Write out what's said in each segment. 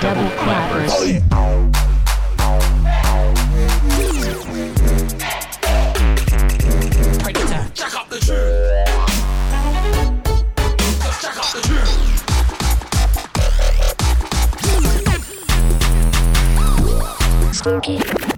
Double clappers. Oh, Predator, check up the check up the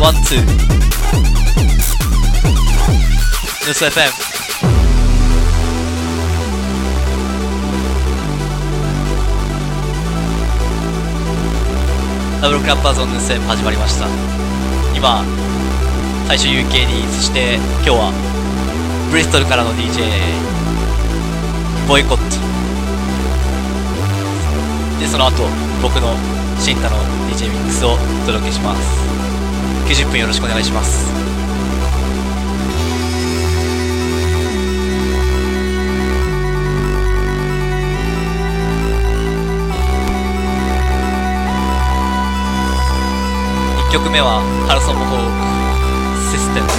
ワンツーニュース FM ダブルクラッパーズオンヌース FM 始まりました。今最初 UK にそして今日はブリストルからの DJ ボイコット。でその後僕の新太の DJ ミックスをお届けします。90分よろしくお願いします。1曲目はハルソン・モホークシステム。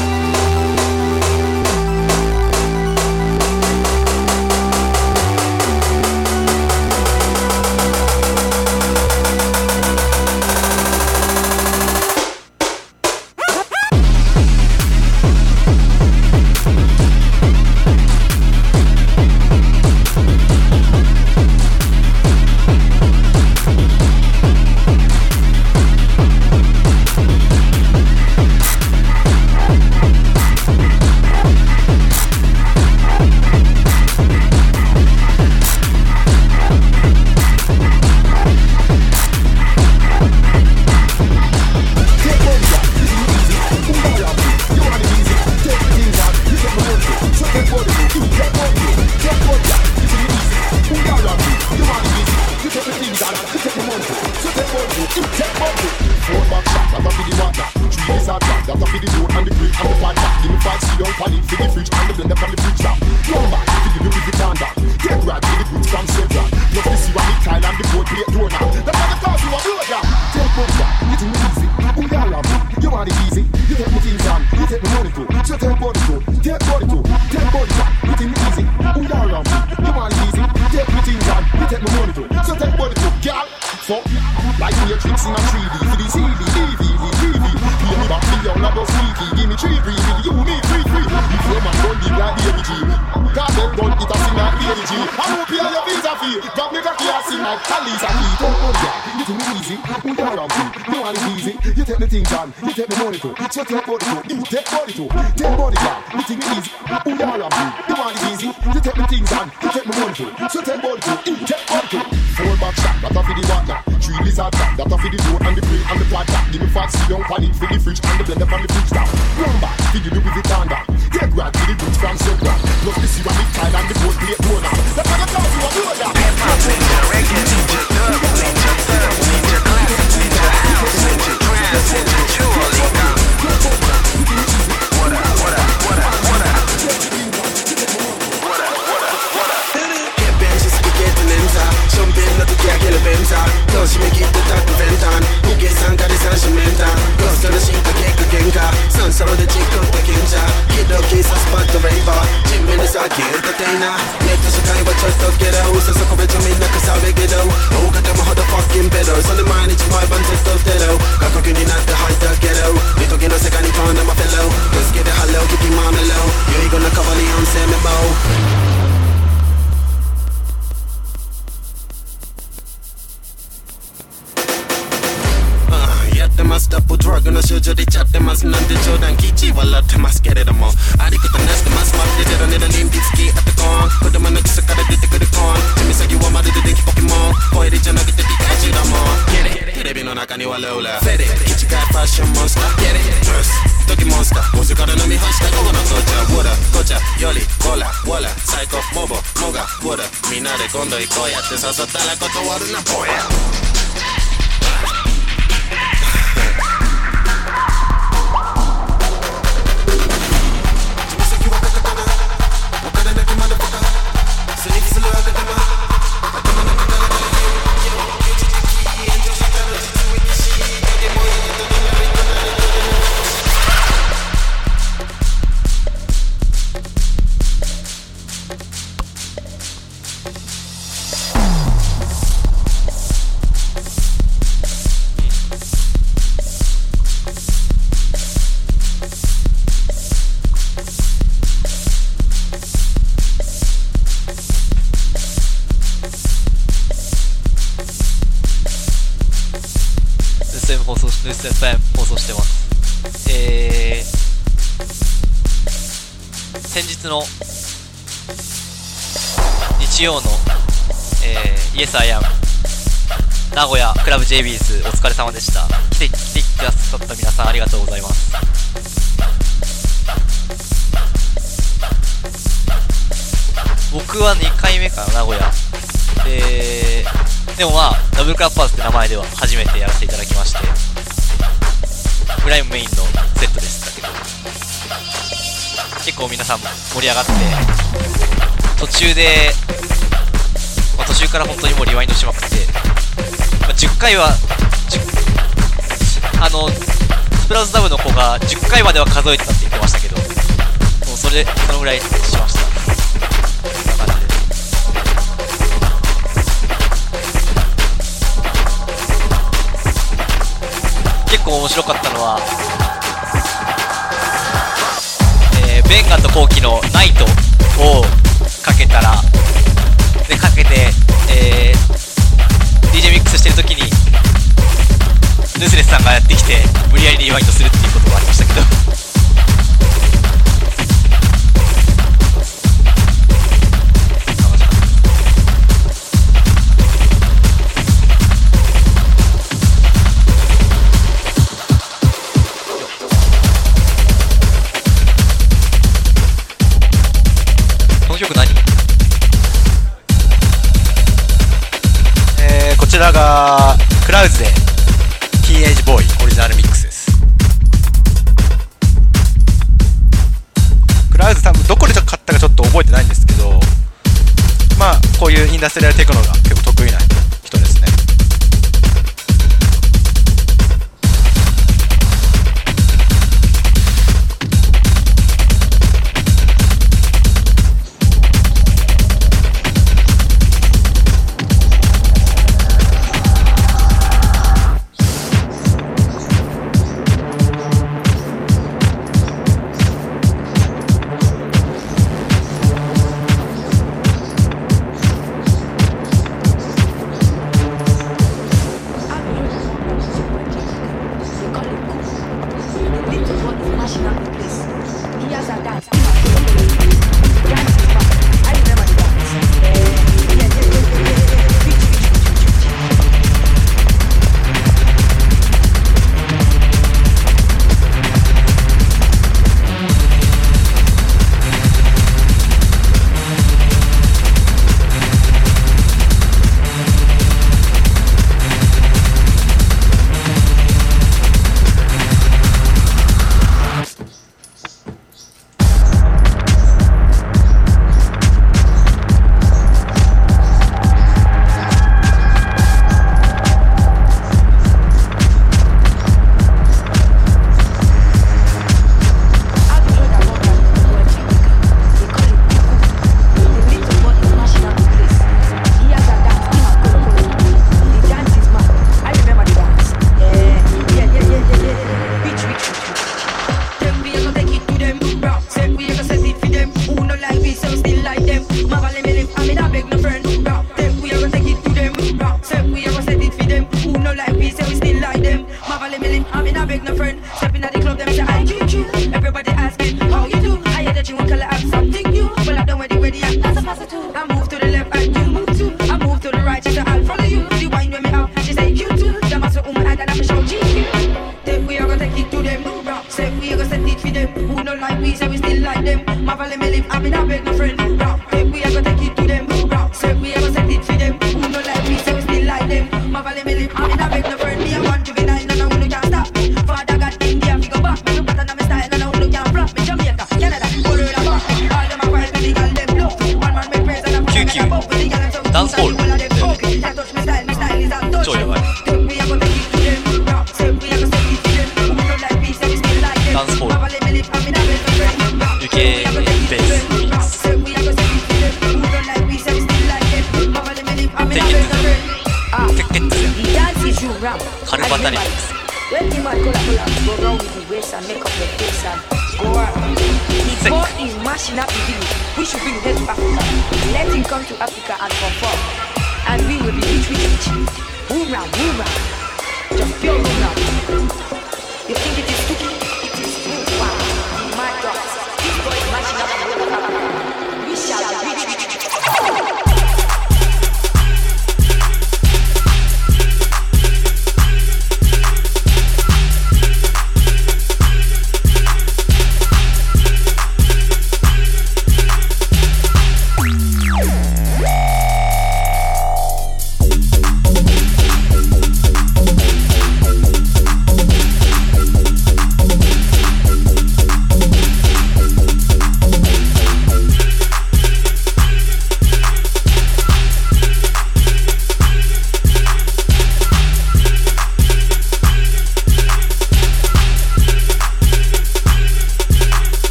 JB's お疲れ様でした。回は、あの、スプラウズダの子が10回までは数えてたって言ってましたけど、もうそれ、そのぐらいしました。こんな感じで結構面白かったのは、えー、ベンガと後期のナイトをかけたら、で、かけて、えー、DJ ミックスしてる時にヌスレスさんがやってきて無理やりリワインドするっていうこともありましたけど。この曲何えー、こちらがクラウズで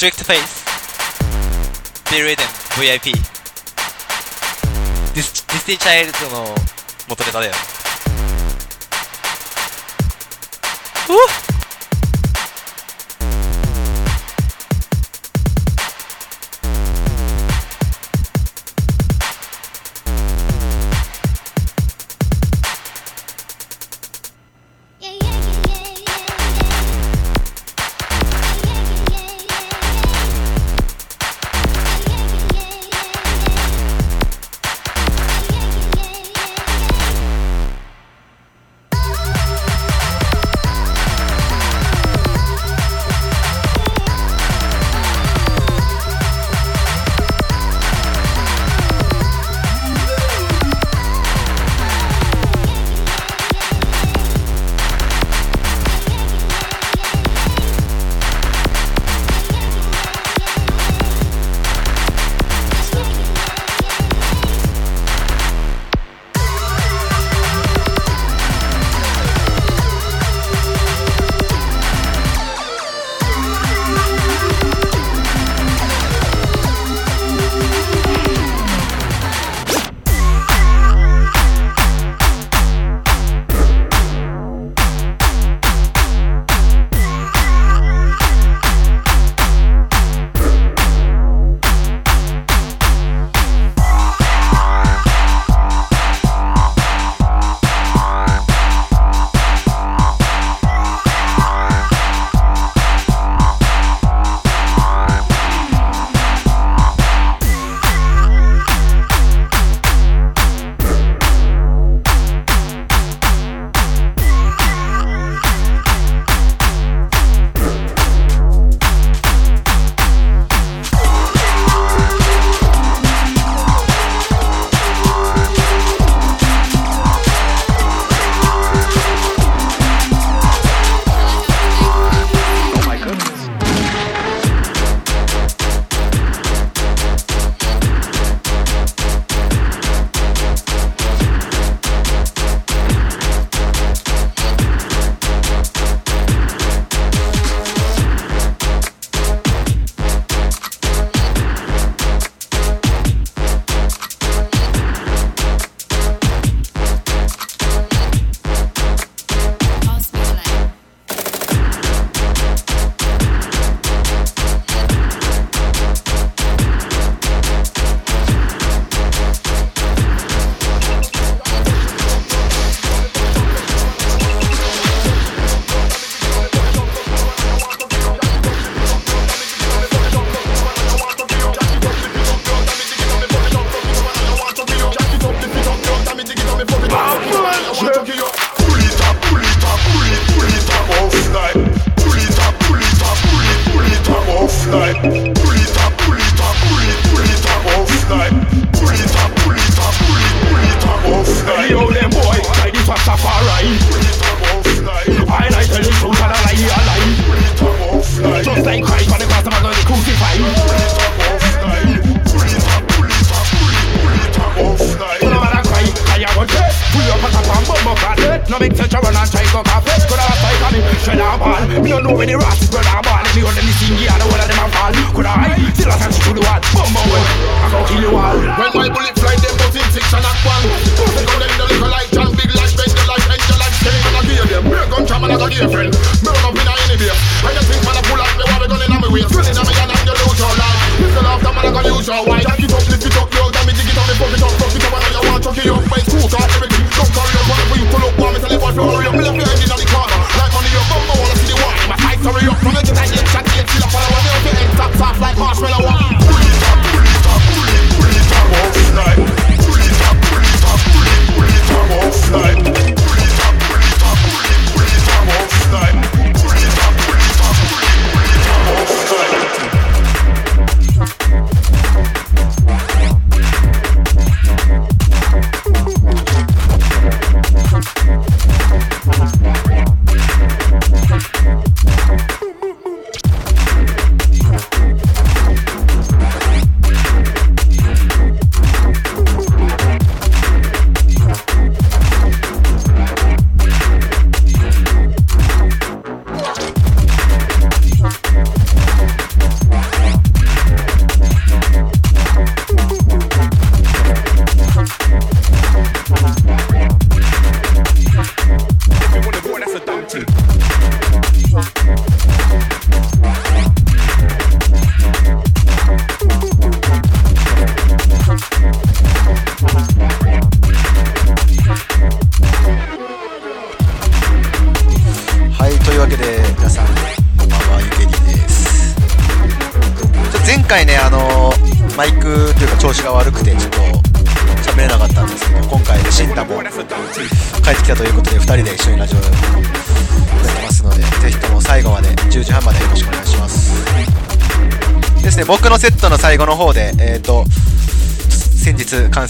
Strict Face, Bill Eden VIP。ディス、ディスティチャイルドの元ネタだよ。おっ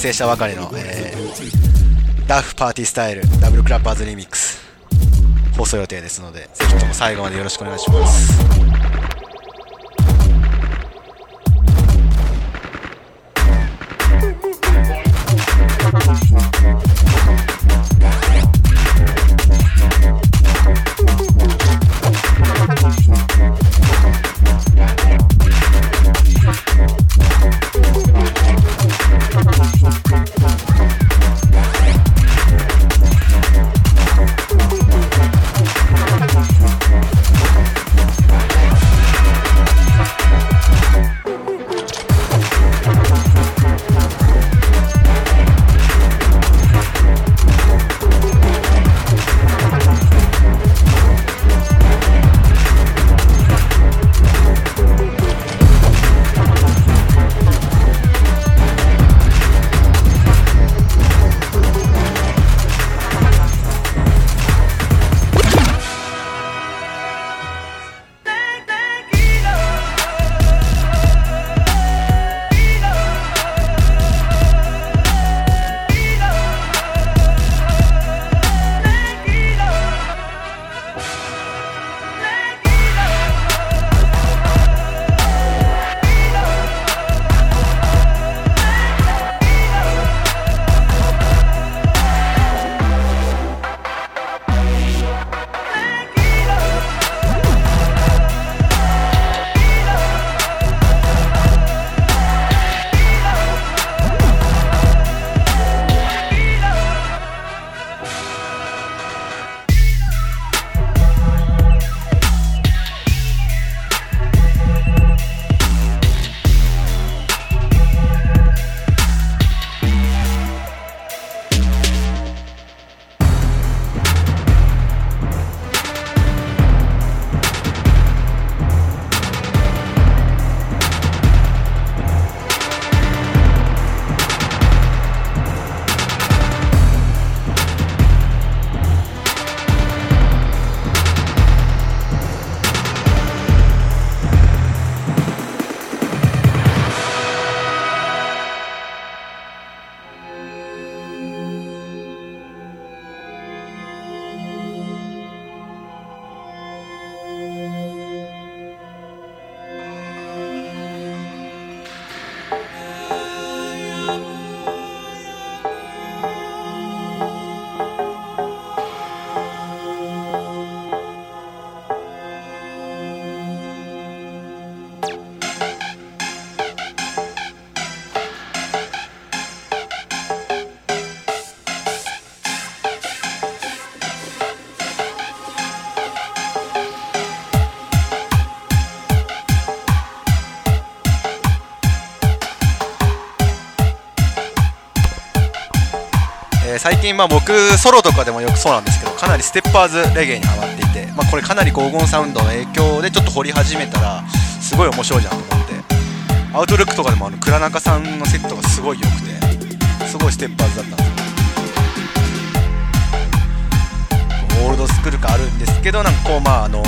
成したばかりの、えー、ダフパーティースタイルダブルクラッパーズリミックス放送予定ですのでぜひとも最後までよろしくお願いします。最近まあ僕ソロとかでもよくそうなんですけどかなり steppers レゲエにハマっていて、まあ、これかなり黄金サウンドの影響でちょっと掘り始めたらすごい面白いじゃんと思って Outlook とかでもあの倉中さんのセットがすごい良くてすごい steppers だったんですよ。 old school 感あるんですけどなんかこうまああの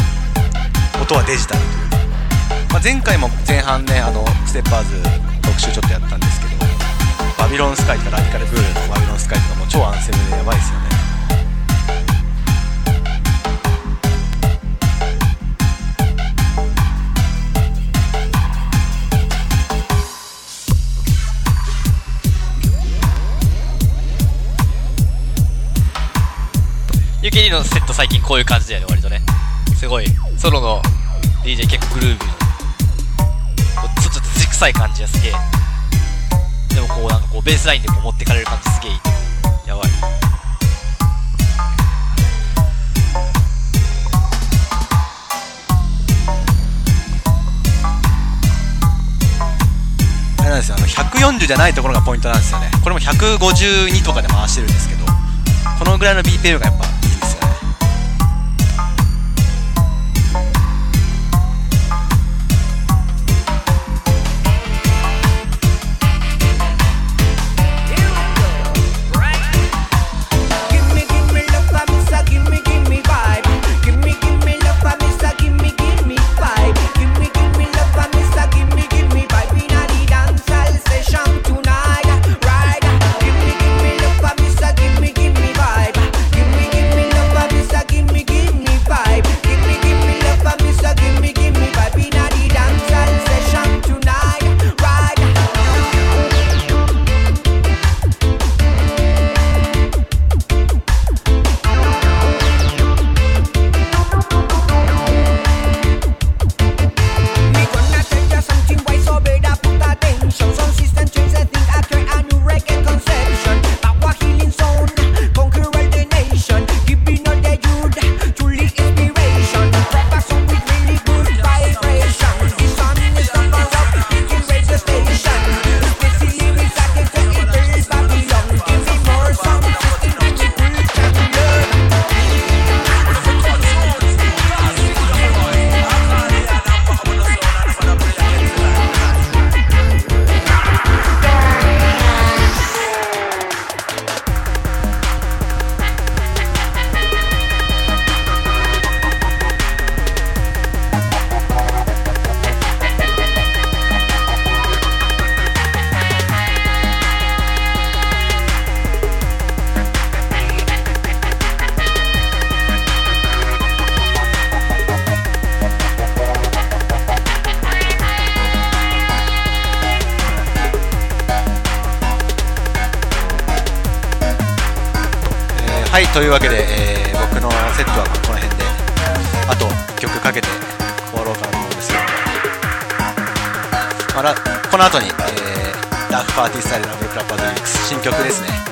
音はデジタルという、まあ、前回も前半ねあの steppers特集ちょっとやったんですけどバビロンスカイとかラディカルブルーのバビロンスカイとかも超アンセムでやばいですよね。ユキリのセット最近こういう感じだよね割とね。すごいソロの DJ 結構グルービー。ちょっと土臭い感じがすげえでもこうなんかこうベースラインでこう持ってかれる感じすげえいい140じゃないところがポイントなんですよね。これも152とかで回してるんですけどこのぐらいの BPM がやっぱというわけで、えー僕のセットはこの辺であと曲かけて終わろうかなと思うんですけど、まこの後に、えーラフパーティースタイルのブルクラパードリックス新曲ですね。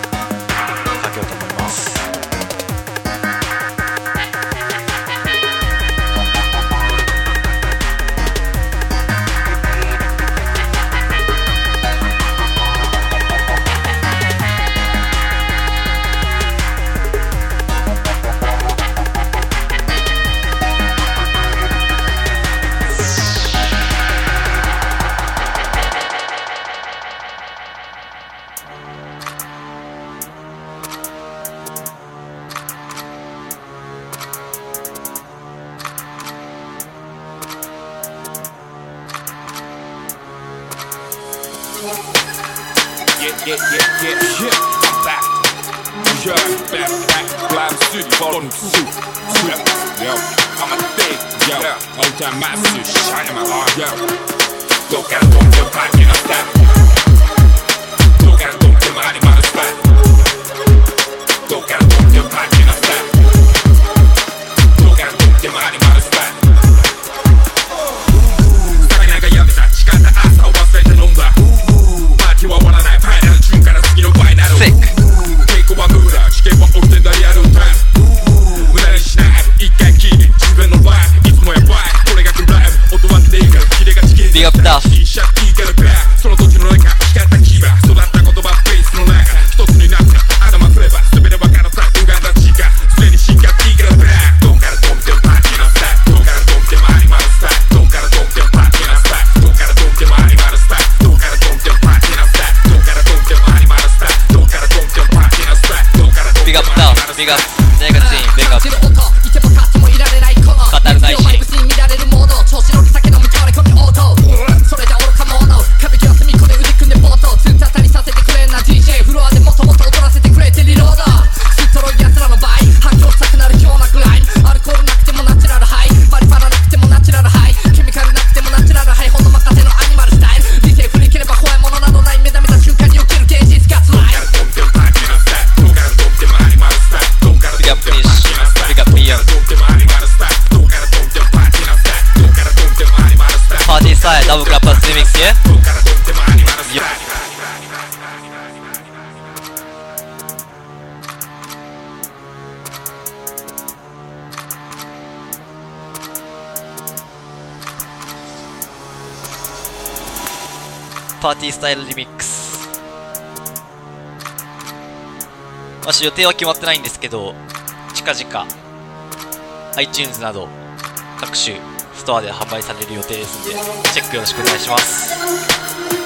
スタイルリミックス。わし予定は決まってないんですけど近々 iTunes など各種ストアで販売される予定ですのでチェックよろしくお願いします。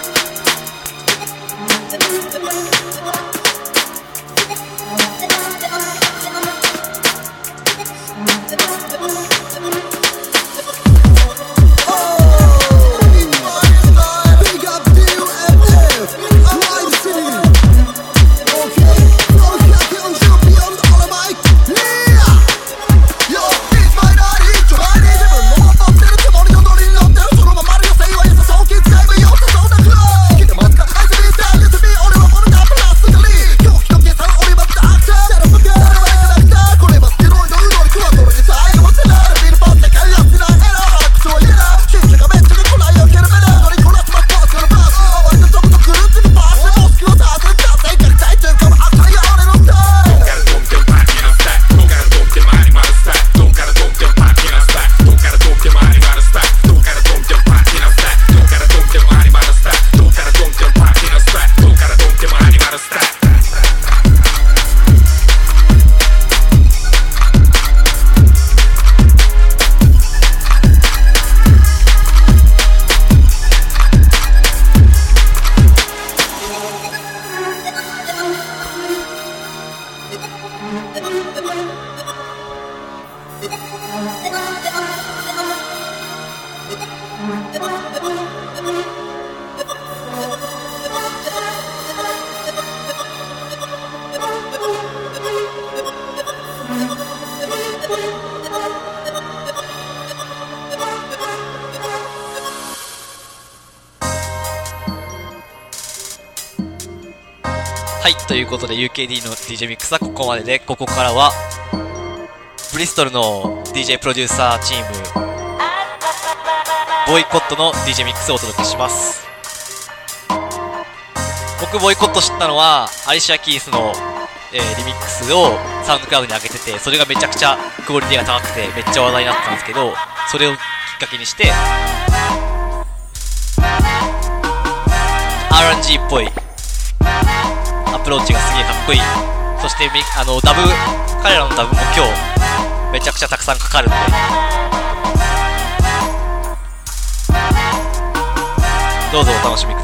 UKD の DJ ミックスはここまでで、ここからは、ブリストルの DJ プロデューサーチーム、ボイコットの DJ ミックスをお届けします。僕ボイコット知ったのは、アリシア・キースの、えーリミックスをサウンドクラウドに上げてて、それがめちゃくちゃクオリティが高くて、めっちゃ話題になったんですけど、それをきっかけにして、RNG っぽいプローチがすげえかっこいい。そして、あの、ダブ、彼らのダブも今日、めちゃくちゃたくさんかかるので。どうぞお楽しみください。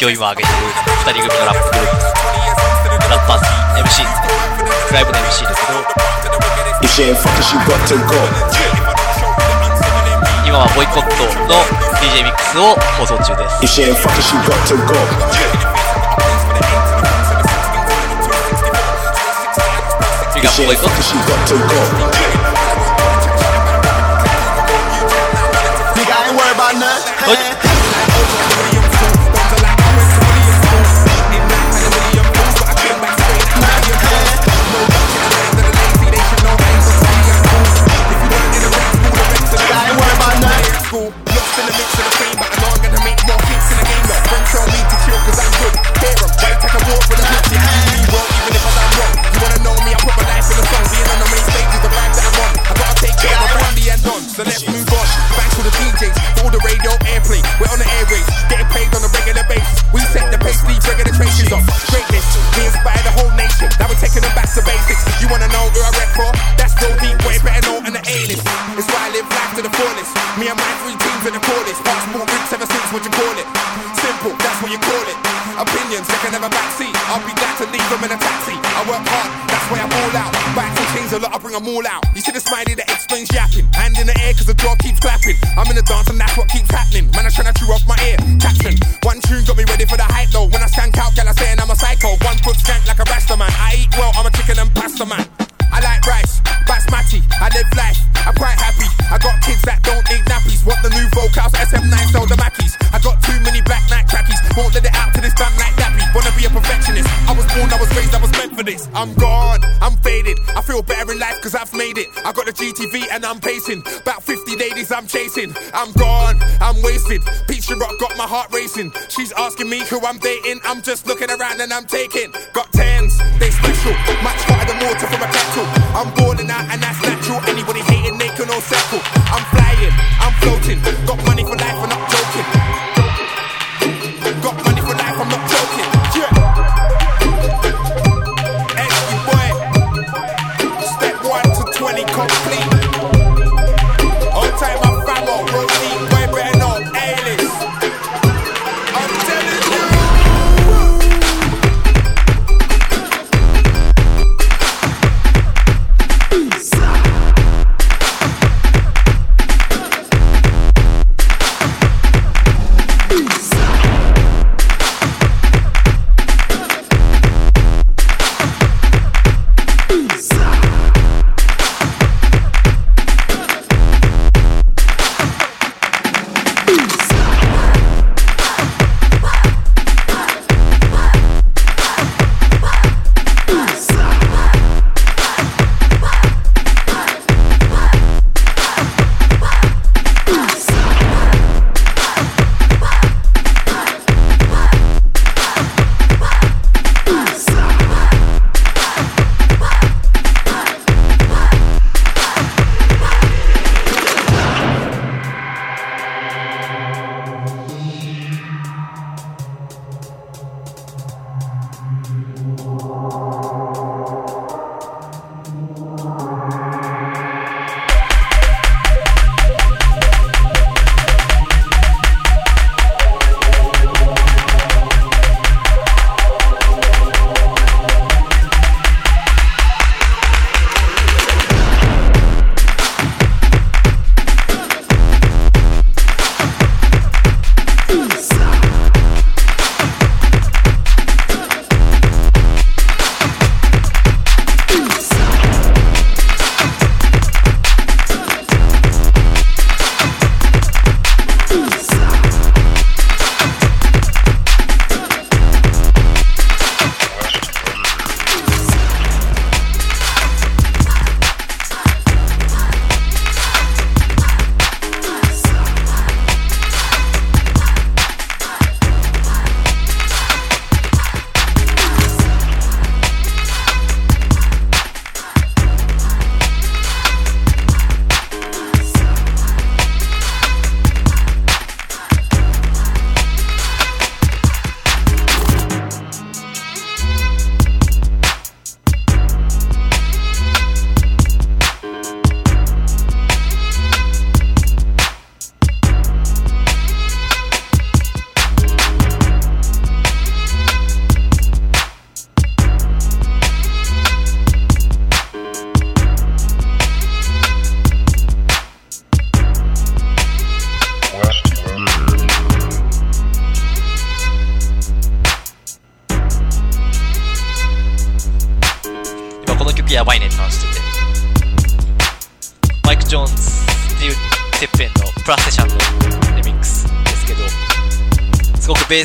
勢いを上げてる2人組のラップグループラッパー MC ライブの MC です。けど今はボイコットの DJ ミックスを放送中です。So let's move. Bring them all out. You see the smiley that explains yapping. Hand in the air, cause the jaw keeps clapping. I'm in the dance and that's what keeps happening. Man, I'm trying to chew off my ear. Caption, one tune got me ready for the hype though. When I stank out, gal, I saying I'm a psycho. One foot skank like a rasta man. I eat well, I'm a chicken and pasta man. I like rice, basmati, I live life, I'm quite happy. I got kids that don't need nappies, want the new vocals, SM9 sell the Mackies. I got too many black night trackies, won't let it out to this damn night dappy. Wanna be a perfectionist, I was born, I was raised, I was meant for this. I'm gone, feel better in life cause I've made it. I got the GTV and I'm pacing, about 50 ladies I'm chasing. I'm gone, I'm wasted, Peach Rock got my heart racing. She's asking me who I'm dating, I'm just looking around and I'm taking. Got tens, they special, much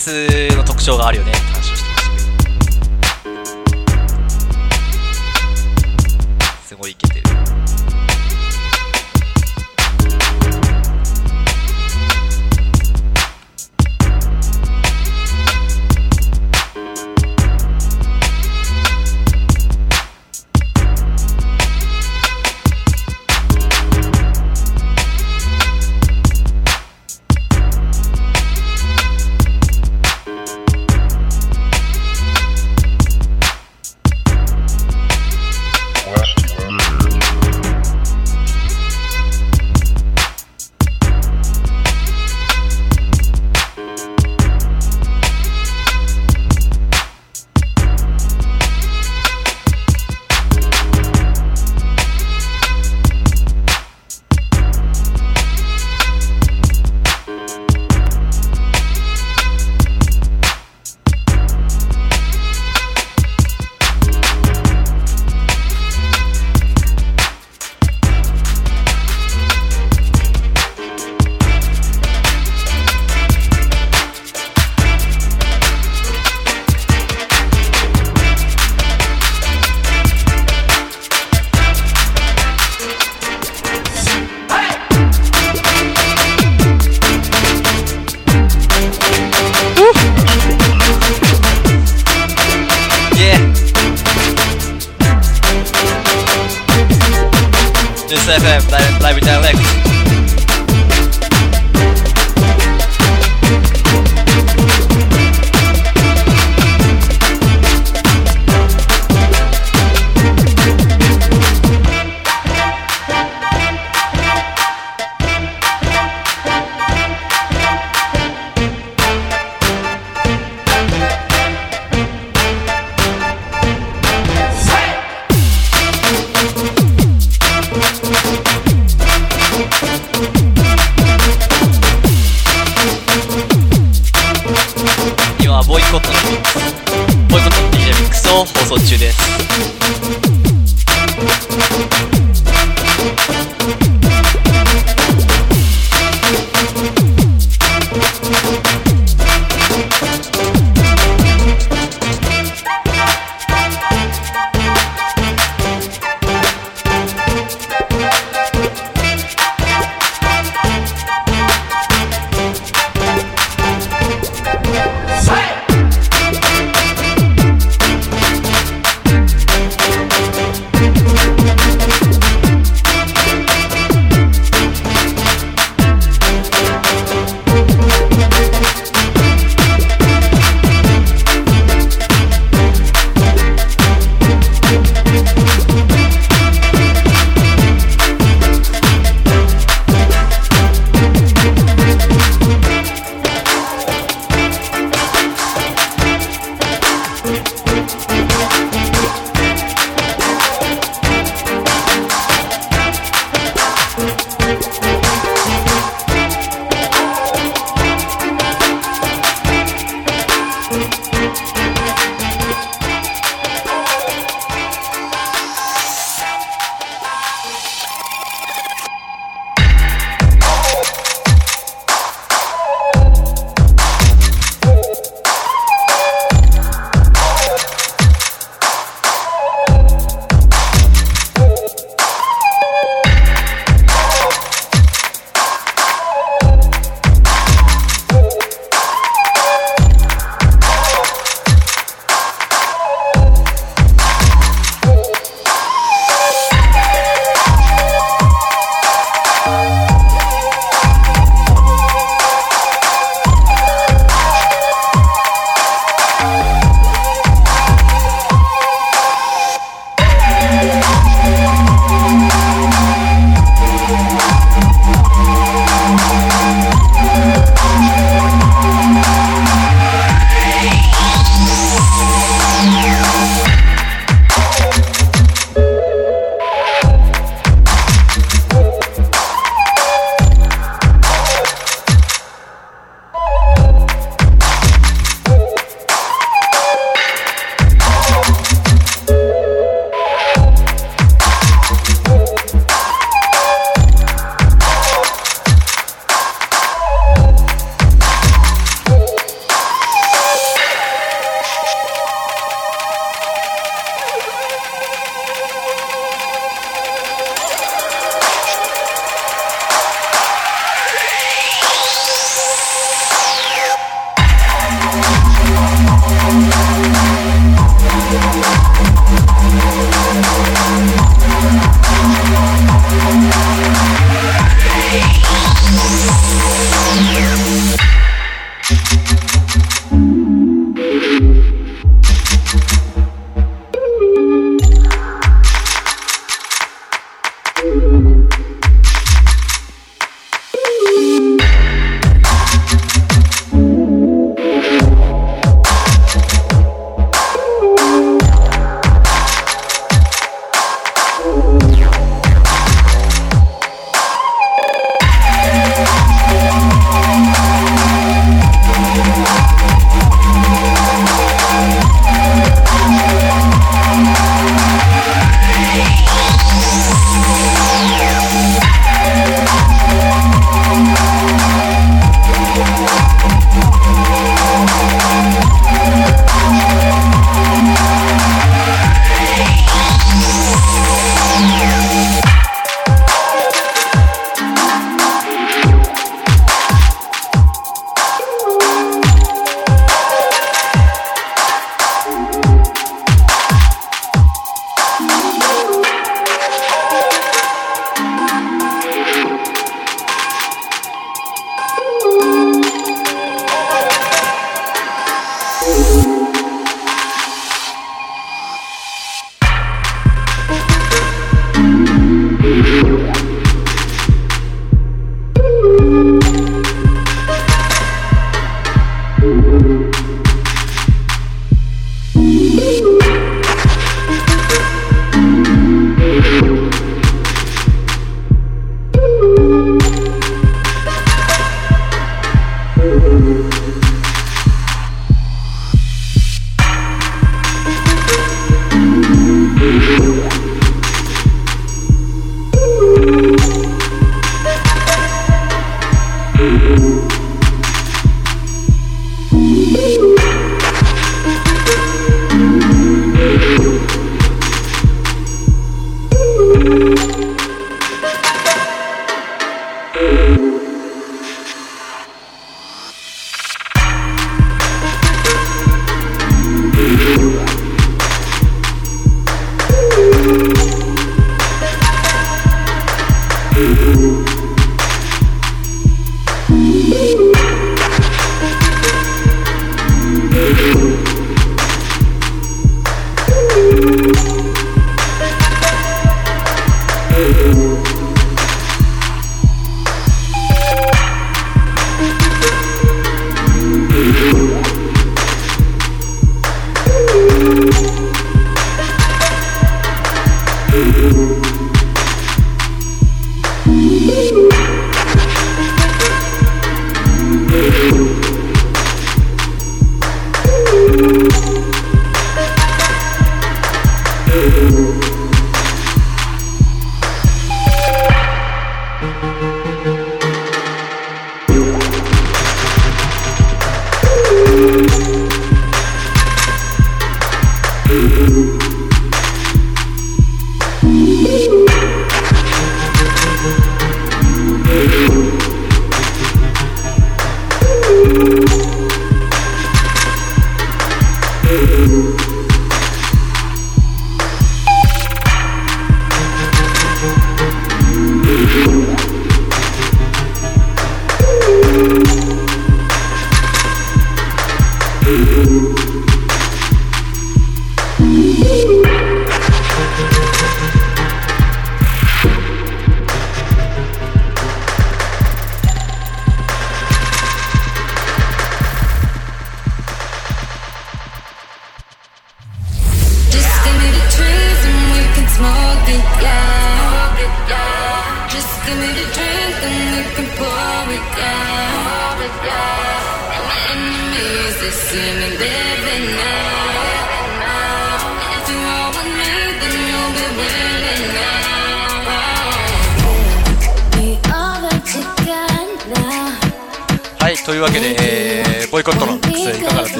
す。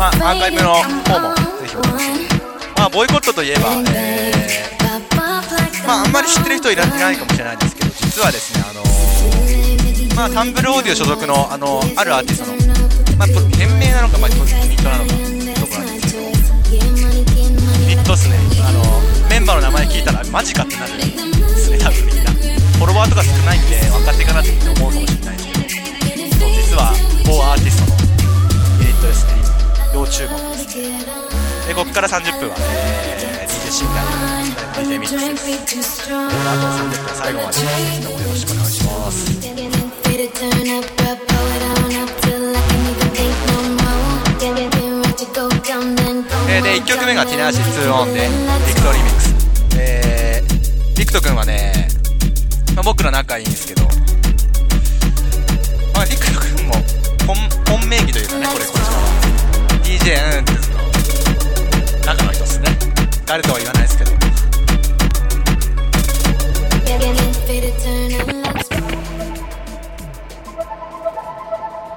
まあ、アーカイブの方もぜひお楽しみに。まあ、ボイコットといえば、えーまあ、あんまり知ってる人いらいないかもしれないんですけど、実はですね、あのーまあ、タンブルオーディオ所属の、あのあるアーティストの、まあ、と店名なのか、まあ、ユニットなのか、どこなんですけど、ユニットっすね、あのメンバーの名前聞いたら、マジかってなるんですね、多分みんな。フォロワーとか少ないんで、分かっていかなって思うかもしれないですけど、そう実は某アーティストのユニットですね、要注目です。で、ここから30分は、えー、DJ シンガー、DJ ミックスです。この後30分最後まで、どうもよろしくお願いします。えーで、1曲目がティナーシス2オンで、リクトリミックス。えー、リクト君はね、まあ、僕ら仲いいんですけど、まあ、リクト君も本本名義というかね、これこちは。DJ うんっての中の人っすね。誰とは言わないですけど。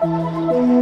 こ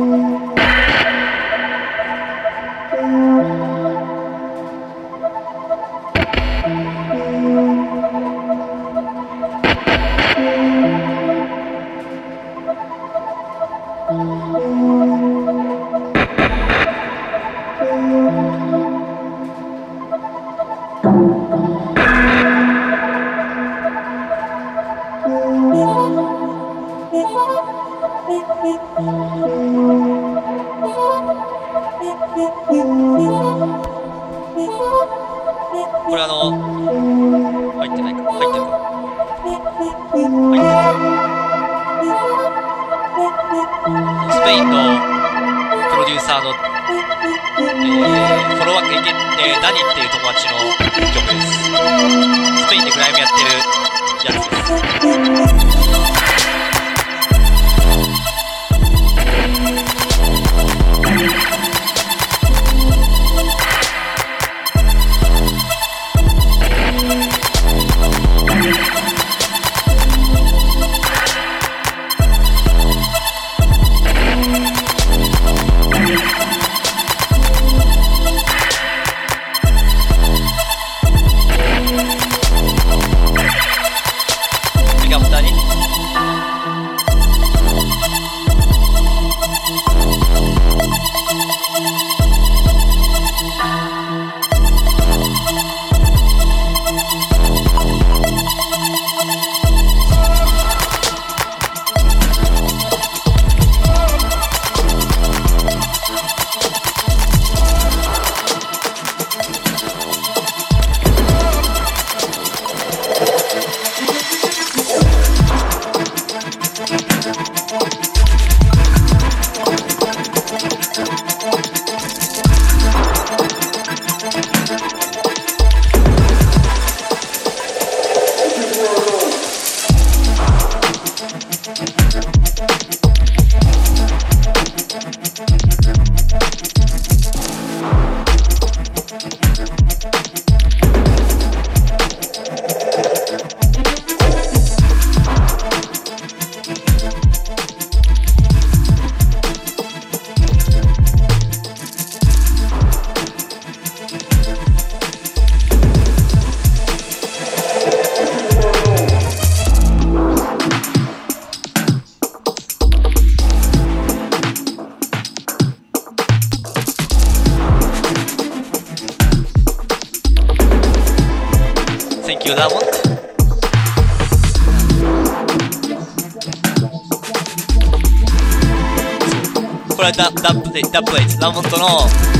ダップエイツラモントの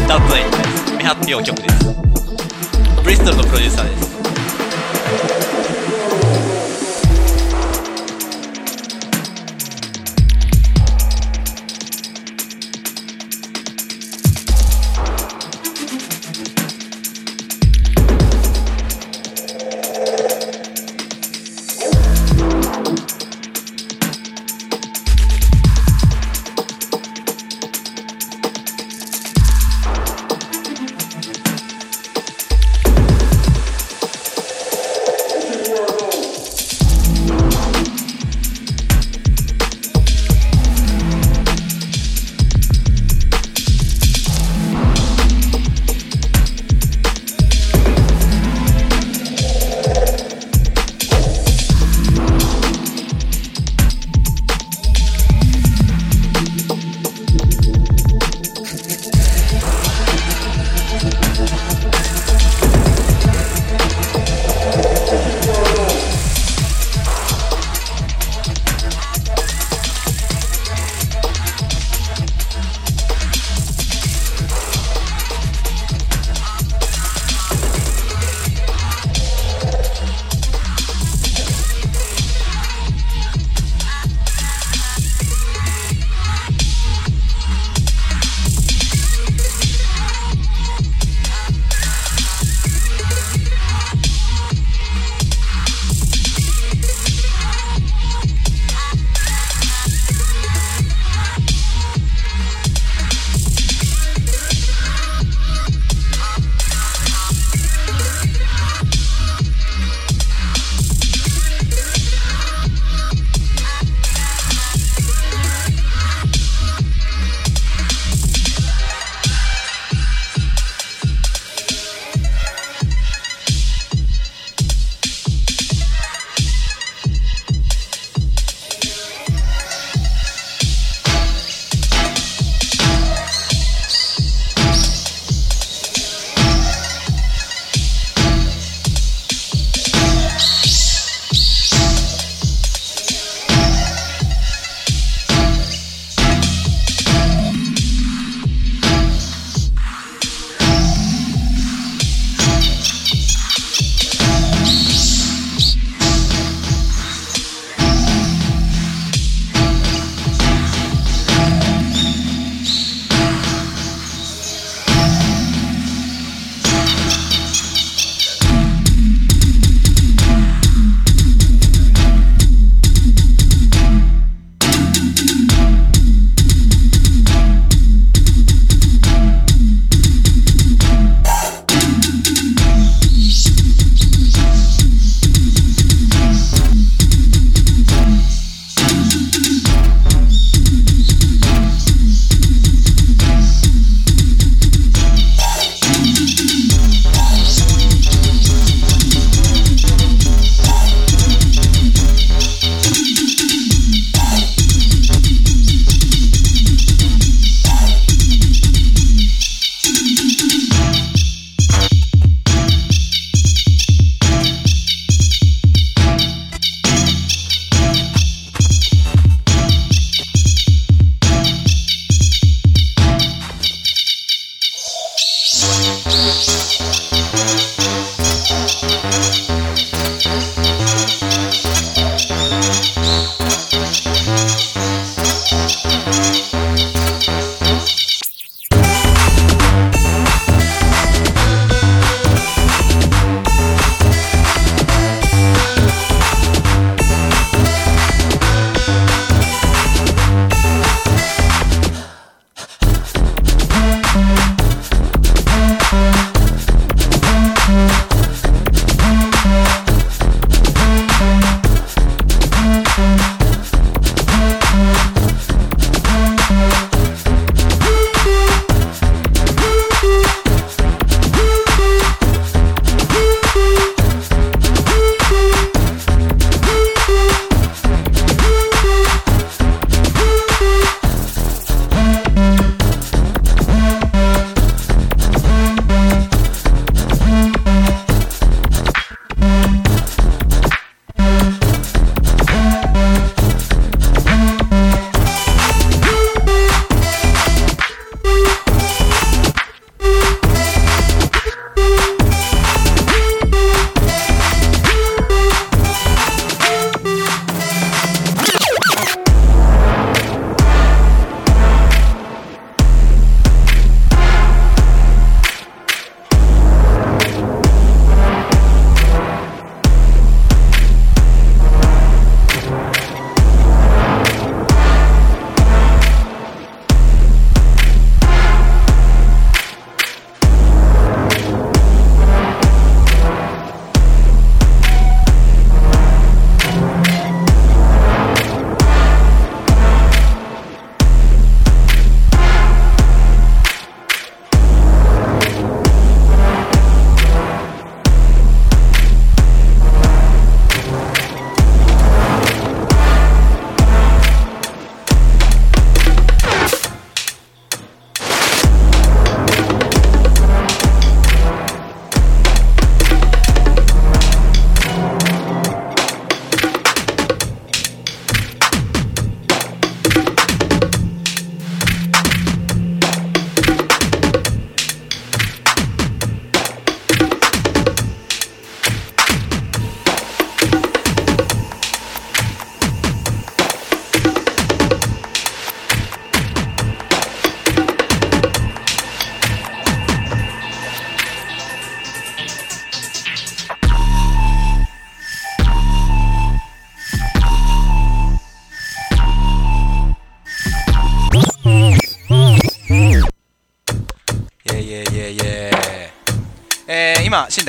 ダップエイツです未発表曲です。ブリストルのプロデューサーです。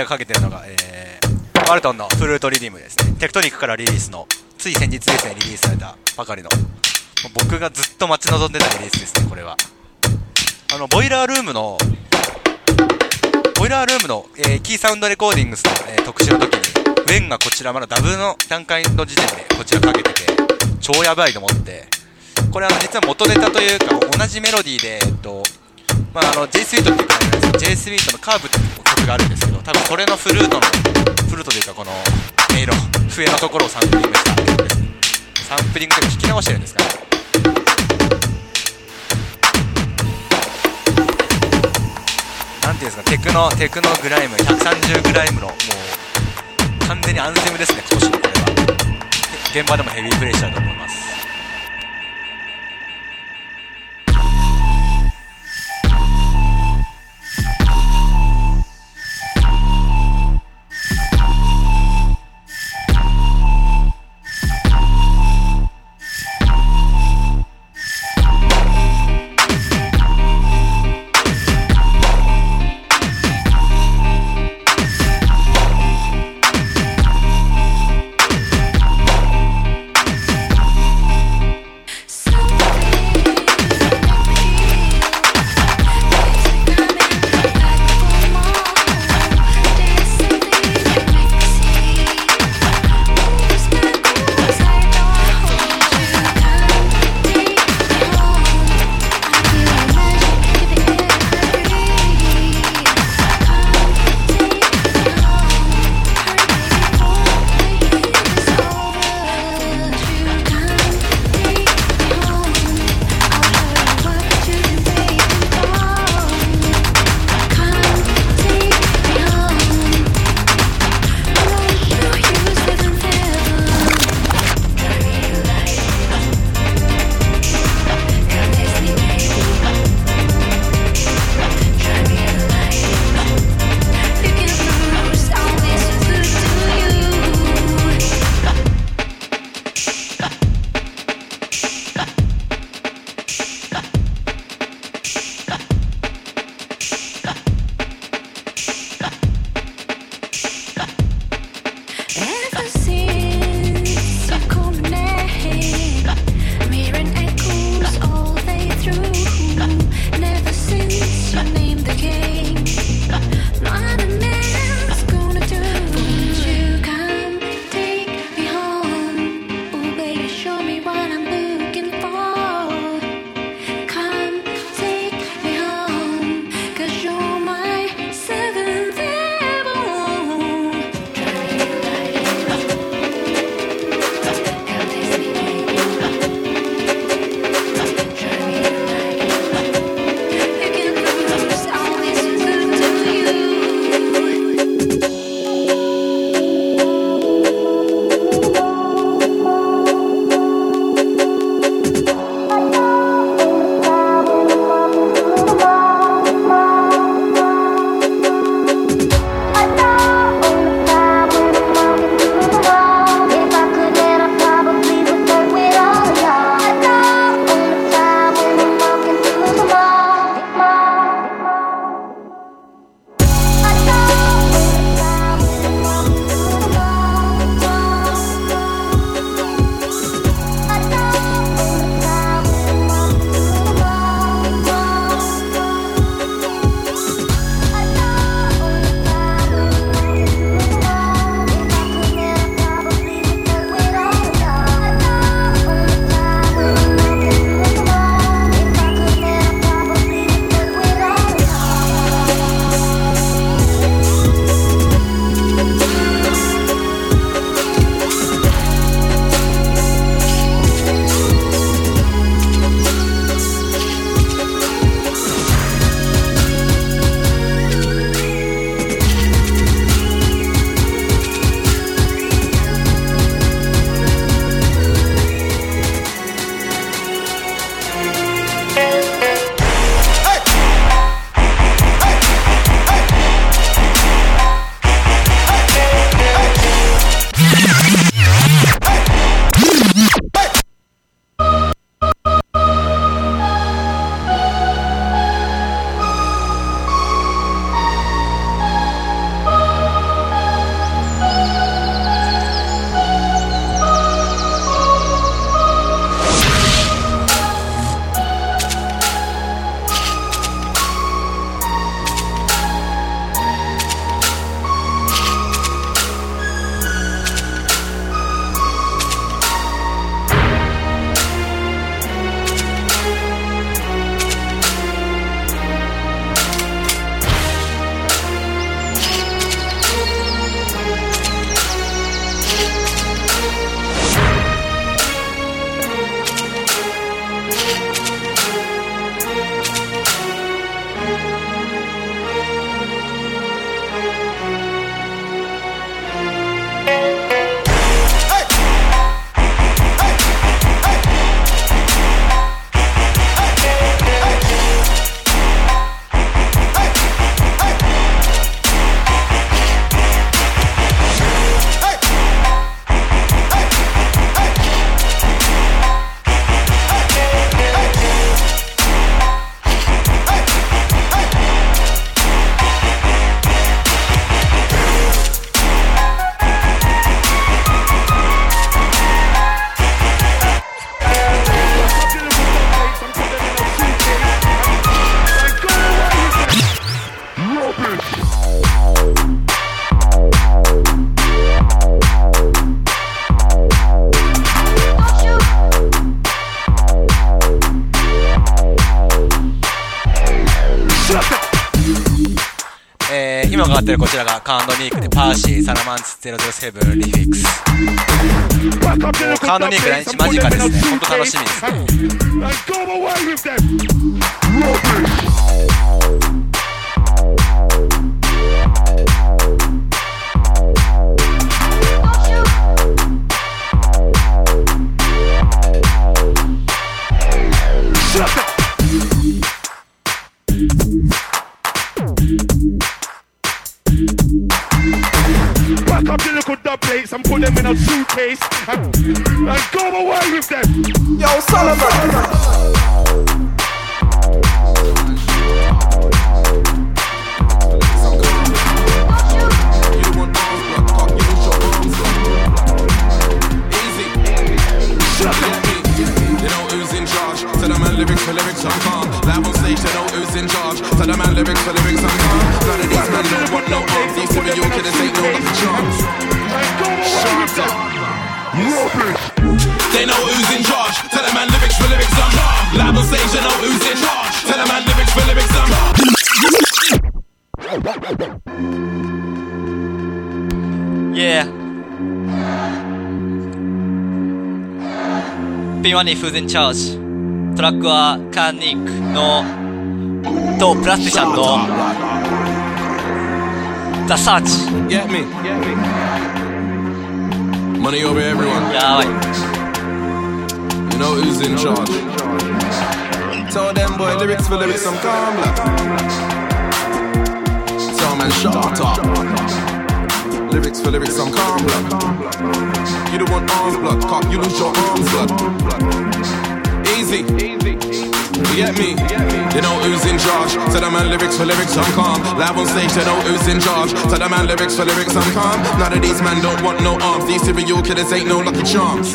がかけてるのが、えー、ワルトンのフルートリディムですね。テクトニックからリリースのつい先日ですねリリースされたばかりの僕がずっと待ち望んでたリリースですねこれは。あのボイラールームのボイラールームの、えーキーサウンドレコーディングスの、えー特集の時にウェンがこちらまだダブの段階の時点でこちらかけてて超やばいと思ってこれあの実は元ネタというか同じメロディーで、えっとまあ、あの J スイートっていう曲なんですけど J スイートのカーブっていう曲があるんですけど多分それのフルートのフルートというかこの音色笛のところをサンプリングした曲ですサンプリングというか聞き直してるんですかね。なんていうんですかテクノテクノグライム130グライムのもう完全にアンセムですね今年のこれは。現場でもヘビープレイしたいと思います「ってるこちらがカーンドニークでパーシー、サラマンツ007リフィックス。カーンドニーク来日間近ですね。ほんと楽しみですね。Them in a suitcase and, and go away with them. Yo, Sullivan. P1 にフーゼンチャージ。トラックはカーニックのとプラスティシャンのザ・サーチ。Get me. Money over everyone. やばい。Lyrics for lyrics, I'm calm blood. You don't want arms blood, cock, you lose your arms blood. Easy. You get me? You know who's in charge. Tell the man lyrics for lyrics, I'm calm. Live on stage, you know who's in charge. Tell the man lyrics for lyrics, I'm calm. None of these men don't want no arms. These serial killers ain't no lucky charms.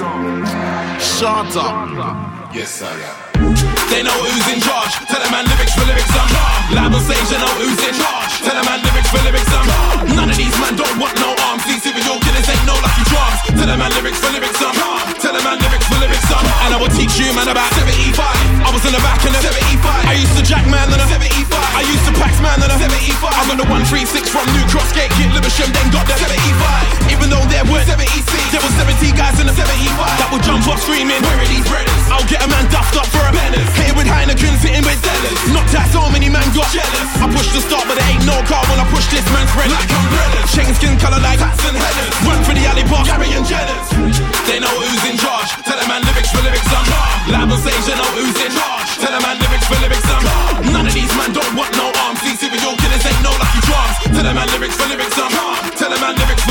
Shut up. Yes, I am. They know who's in charge. Tell the man lyrics for lyrics, I'm calm. You know who's in charge. Tell the man lyrics for lyrics, I'm. None of these men don't want no arms. These serial killers ain't no lucky charms. Tell the man lyrics for lyrics, I'm. Tell the man lyrics for lyrics, I'm. And I will teach you, man, about 75. I was in the back in the 75. I used to jack man on a 75. I used to pax man on a 75. I got the 136 from New Cross Gate, Kid Lewisham, then got the 75. Even though there were 76, there were 70 guys in the 75 that would jump up screaming, Where are these brothers? I'll get a man duffed up for a Bennett. Here with Heineken, sitting with Sellers. Not that so many man got jealous. I push the start, but there ain't no car when I push this man's friend. Like umbrellas. Chain skin color like hats and headers. Run for the alley bar, Gary and Jenners. They know who's in charge. Tell the man lyrics for lyrics, I'm calm. Live on stage, they know who's in charge. Tell the man lyrics for lyrics, I'm calm. None of these men don't want no arms. These serial killers ain't no lucky charms. Tell the man lyrics for lyrics, I'm calm. Tell the man lyrics for lyrics, I'm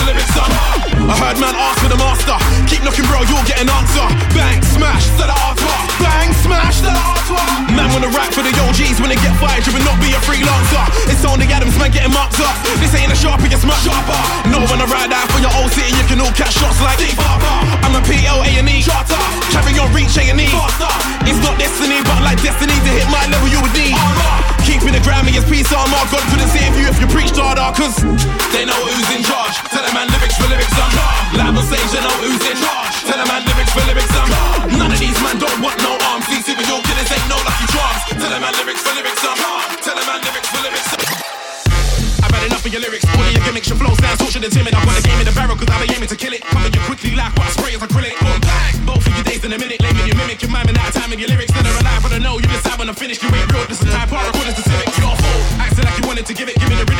heard man ask for the master. Keep knocking, bro, you'll get an answer. Bang, smash, to the artwork. Bang, smash, to the artwork. Man wanna rap for the OGs when they get fired, you will not be a freelancer. It's only Adams, man, getting marked up. This ain't a sharpie, it's much sharper. No, when I ride out for your old city, you can all catch shots like Deep I'm a PLA&E charter. Carry on, reach A&E. Faster. It's not destiny, but like destiny to hit my level, you would need. Keeping the Grammy as peace armor. God couldn't save you if you preached harder, cause they know who's in charge. Tell the man lyrics for lyrics, I'm. Live on stage, they know who's in charge. Tell the man lyrics for lyrics, I'm. None of these man don't want no arms. These serial killers ain't no lucky charms. Tell the man lyrics for lyrics, I'm. Tell the man lyrics for lyrics, I've had enough of your lyrics, all of your gimmicks, your flow sounds tortured and timid. I want the game in the barrel, cause I've been aiming to kill it. Come at you quickly like what I spray as acrylic. Boom, bang! Both of your days in a minute, laming you mimic, you're miming out of time in your lyrics.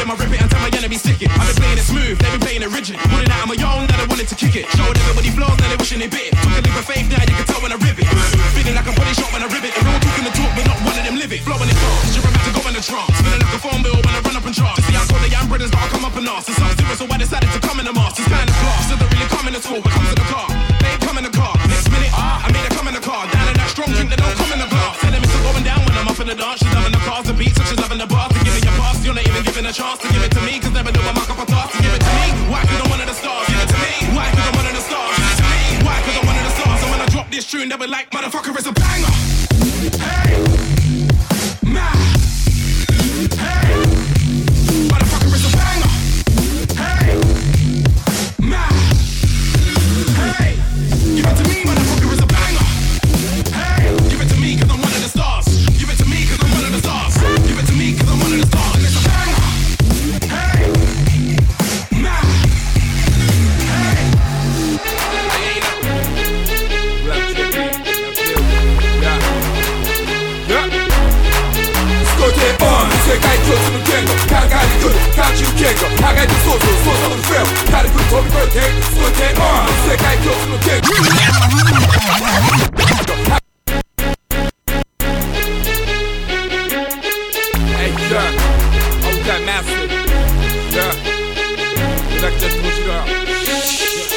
It. I rip it until my enemies stick it. I've been playing it smooth, they've been playing it rigid. Putting out on my own, that I wanted to kick it. Showed everybody flaws, now they wishing they bit. Took a leap of faith, now you can tell when I rip it. Feeling like I'm putting shot when I rip it. Everyone talking the talk, but not one of them live it. Flowing it fast, you're about to go in the trance. Feeling like a phone bill when I run up and charge. See, I told the young brothers that I'll come up and ask. It's so serious, so I decided to come in the mask. It's kind of class, doesn't really come in the talk, but comes in the car. They ain't come in the car. Next minute, ah, I made her come in the car. Down in that strong drink that don't come in the glass. Telling me to going down when I'm up in the dance. Chance to give it to me. Cause never do I mark up a task to give it to me. Why? Cause I'm one of the stars. Give it to me. Why? Cause I'm one of the stars. Give it to me. Why? Cause I'm one of the stars. And when I drop this tune, they'll be like, 考えてそうそうそうそのフェル軽く飛び越えてすごい点オン世界共通の言語 Hey, yeah, oh, that massive. Yeah, like just push it up.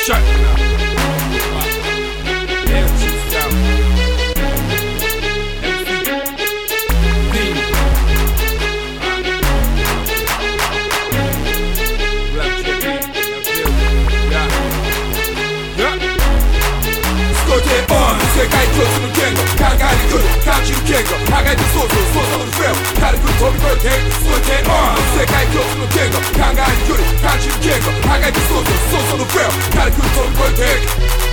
Shut up. 言語考えてそうそうそうそうのフェル軽く飛び越えて少しでオン世界共通の言語考えに来る感じる言語考えてそうそ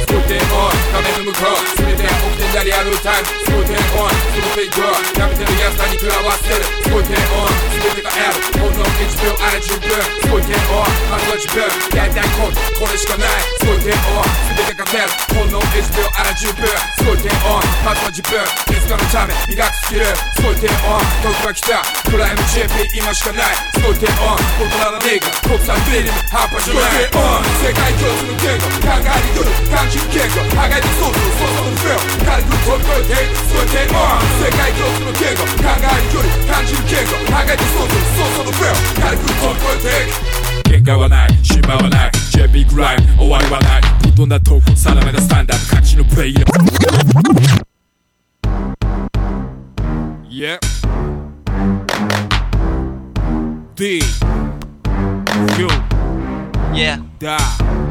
うそうそうのフェル軽く飛び越えて少しでオン画面の向こう全ては起きてんだリアルタイム少しでオンそのフェイクをやめてるやつらに食らわせる少しでオン全てが L ほんの1秒あれ10分少しでオンまずは自分やりたいことこれしかない少しでオン全てが出るほんの1秒あら10分少しでオンまずは自分いつかのため磨くスキル少しでオン時が来たプライム JP 今しかない少しでオン大人のネイガ国産フィルム半端じゃない世界共通の言語考えに来る感じる言語考えてそうそうそうそうのフェル軽く飛び越えて少しでオン世界共通の言語考えに来る感じる言語考えてそうそうそうそうのフェル軽く飛び越えて喧嘩はない島はない JP グライム終わりはないぶっ飛んだとこ定めたスタンダード勝ちのプレイヤー Yep D. U Yeah. Da. Voilà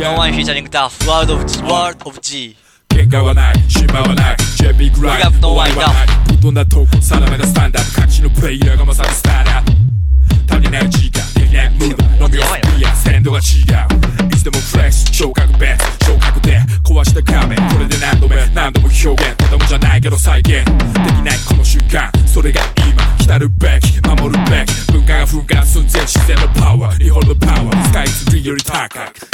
No one featuring Duff World of G World of G 喧嘩はない島はない JP グライ We have ム no 終わりはないぶっ飛んだとこ定めたスタンダード勝ちのプレイヤーがまさにスターだ足りない時間足りないムード飲みをスピア鮮度が違ういつでもフレッシュ昇格ベース昇格で壊した画面これで何度目何度も表現ただもじゃないけど再現できないこの瞬間それが今来たるべき守るべき文化が噴火寸前自然のパワー日本のパワースカイツリーより高く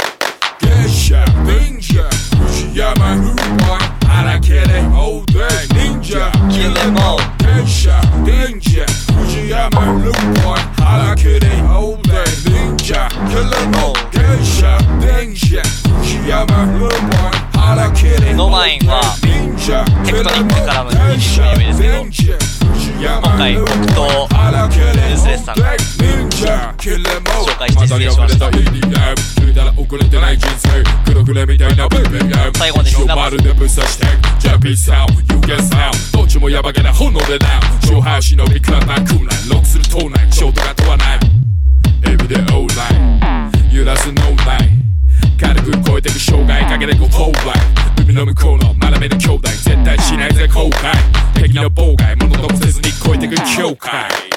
月謝忍者藤山フーボイ荒けれ all day 忍者 Kill them all. 月謝忍者藤山フーボイ荒けれ all day 忍者 Kill them all. 月謝忍者藤山フーボイ荒けれノマインはテクトニックからの有名ですけど今回僕とルースレスさんが紹介して失礼しました。最後までまる。でぶっ刺してジャピーサウンド You get sound どっちもヤバげな炎でな勝敗忍びくらなくないロックする。島内ショートが問わない Everyday all night 揺らす No night 軽く超えてく障害かけてく Whole life 海の向こうの学べる。兄弟絶対しないぜ後悔敵の妨害物ともせずに超えてく境界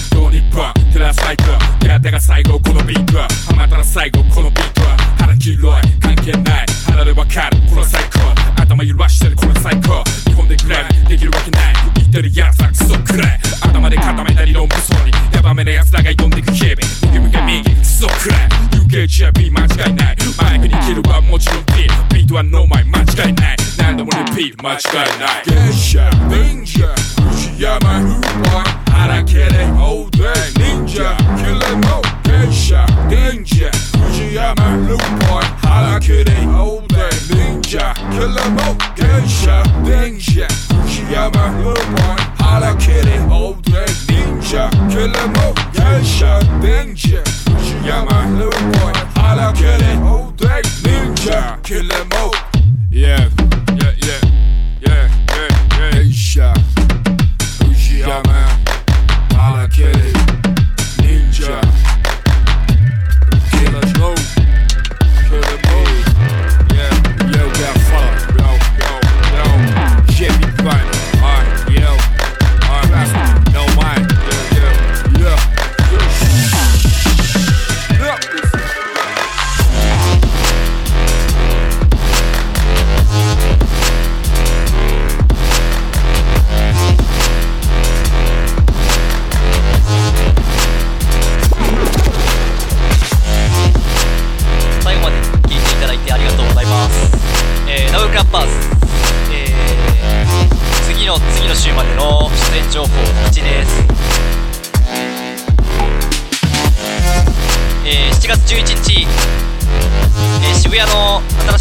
謝忍者藤山フーボイ荒けれ all day 忍者 Kill them all 月謝忍者藤山フーボイ荒けれ all day 忍者 Kill them all 気づる国この日本どう日本照らすライトやったが最後このビートハマったら最後このビート腹黄色い関係ない腹でわかるこれは最高頭揺らしてるこれは最高日本でグライできるわけない言ってるやつはクソくらい頭で固めた理論武装にヤバめなやつらが挑んでいく日々右向け右クソくらい UKJP 間違いないマイクに切るはもちろん P ビートはノーマイ間違いない何度もリピート間違いない。月謝忍者藤山フーボイ荒けれ all day 忍者 kill them all 月謝忍者藤山フー ninja man Why? harekere oldu ninja Killer no geisha danger Kujiya man Lupoy harekere oldu ninja Killer all. geisha danger Kujiya man Lupoy harekere oldu ninja Killer no geisha danger Kujiya man Lupoy harekere oldu ninja Killer all. Yeah, yeah, yeah, yeah, yeah, yeah. Geisha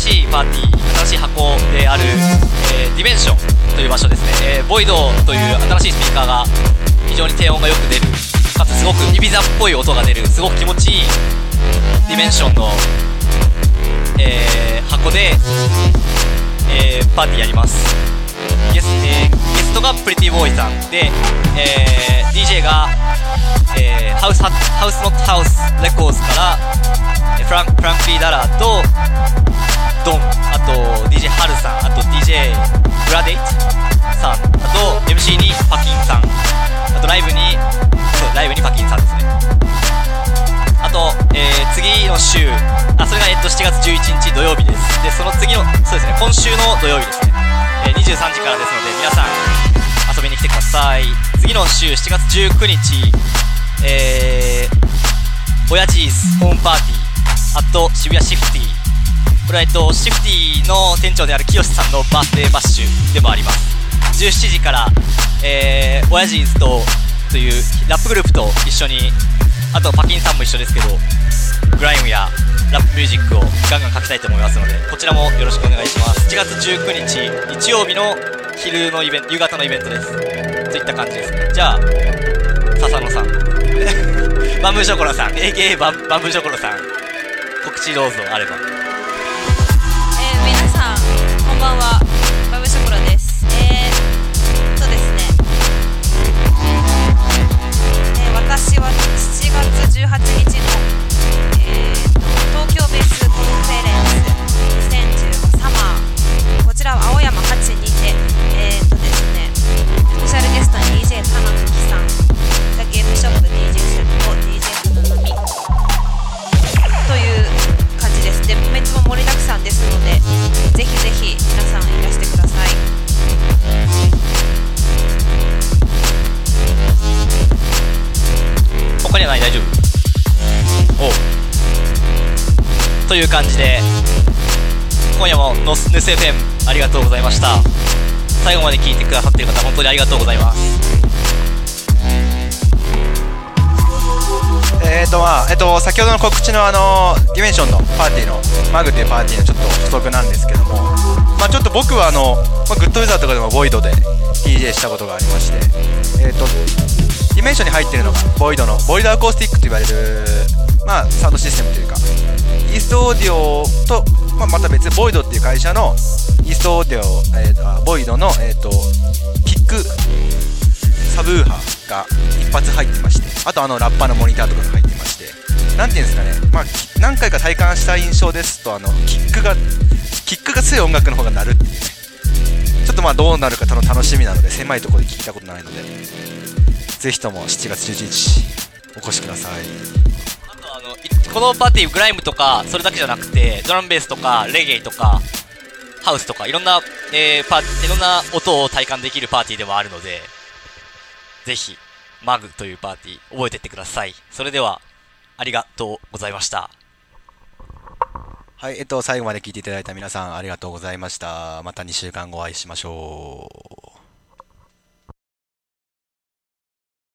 しいパーティー新しい箱である、えー Dimension という場所ですね、えー Void という新しいスピーカーが非常に低音がよく出る。かつすごくイビザっぽい音が出る。すごく気持ちいい Dimension の、えー箱で、えーパーティーやります。ゲス,、えーゲストがプリティボーイさんで、えー DJ が、えーハウスハ House Not House Records から、えーフランフランクリー・ダラーとドンあと DJ ハルさんあと DJ グラデイトさんあと MC にパキンさんあとライブにそうライブにパキンさんですね。あと、えー次の週あそれが、えっと、7月11日土曜日です。でその次のそうですね今週の土曜日です、23時からですので皆さん遊びに来てください。次の週7月19日えー、親父ホームパーティーあと渋谷シフティこれはえっとシフティの店長である清さんのバースデーバッシュでもあります。17時から、えー、親父ズとというラップグループと一緒にあとパキンさんも一緒ですけどグライムやラップミュージックをガンガンかけたいと思いますのでこちらもよろしくお願いします。7月19日日曜日の昼のイベント夕方のイベントです。といった感じですね。じゃあ笹野さん。バンブーショコラさん。AKA ババンブーショコラさん。告知どうぞあれば。えー、皆さんこんばんは。バブショコラです。えー、っとですね、えー、私は月18日の、えー、っと東京 Bass Conference 2015 Summer こちらは青山8にてえー、っとですねスペシャルゲストに DJ 田中樹さんザ・ゲームショップ DJ セット DJ サナナミという感じですでコメントも盛りだくさんですのでぜひぜひ皆さんいらしてください。他にはない？大丈夫？おう。という感じで今夜もノスヌス FM ありがとうございました。最後まで聞いてくださっている方本当にありがとうございます。えーとまあえっと先ほどの告知のあの Dimension のパーティーのマグっていうパーティーのちょっと補足なんですけどもまあちょっと僕はあの、まあ、 Good Weather とかでも Void で DJ したことがありましてえーと Dimension に入ってるのが Void の Void Acoustic と言われるまあサウンドシステムというかイーストオーディオと、まあ、また別ボイドっていう会社のイーストオーディオ、えーとボイドの、えー、とキックサブウーハーが一発入ってましてあとあのラッパーのモニターとかが入ってましてなんていうんですかねまあ何回か体感した印象ですとあのキックがキックが強い音楽の方が鳴るっていうね。ちょっとまあどうなるか楽しみなので狭いところで聞いたことないので。ぜひとも7月11日お越しください。あのいこのパーティーグライムとかそれだけじゃなくてドラムベースとかレゲエとかハウスとかいろんな、えーパーいろんな音を体感できるパーティーでもあるのでぜひマグというパーティー覚えてってください。それではありがとうございました。はいえっと最後まで聞いていただいた皆さんありがとうございました。また2週間後お会いしましょう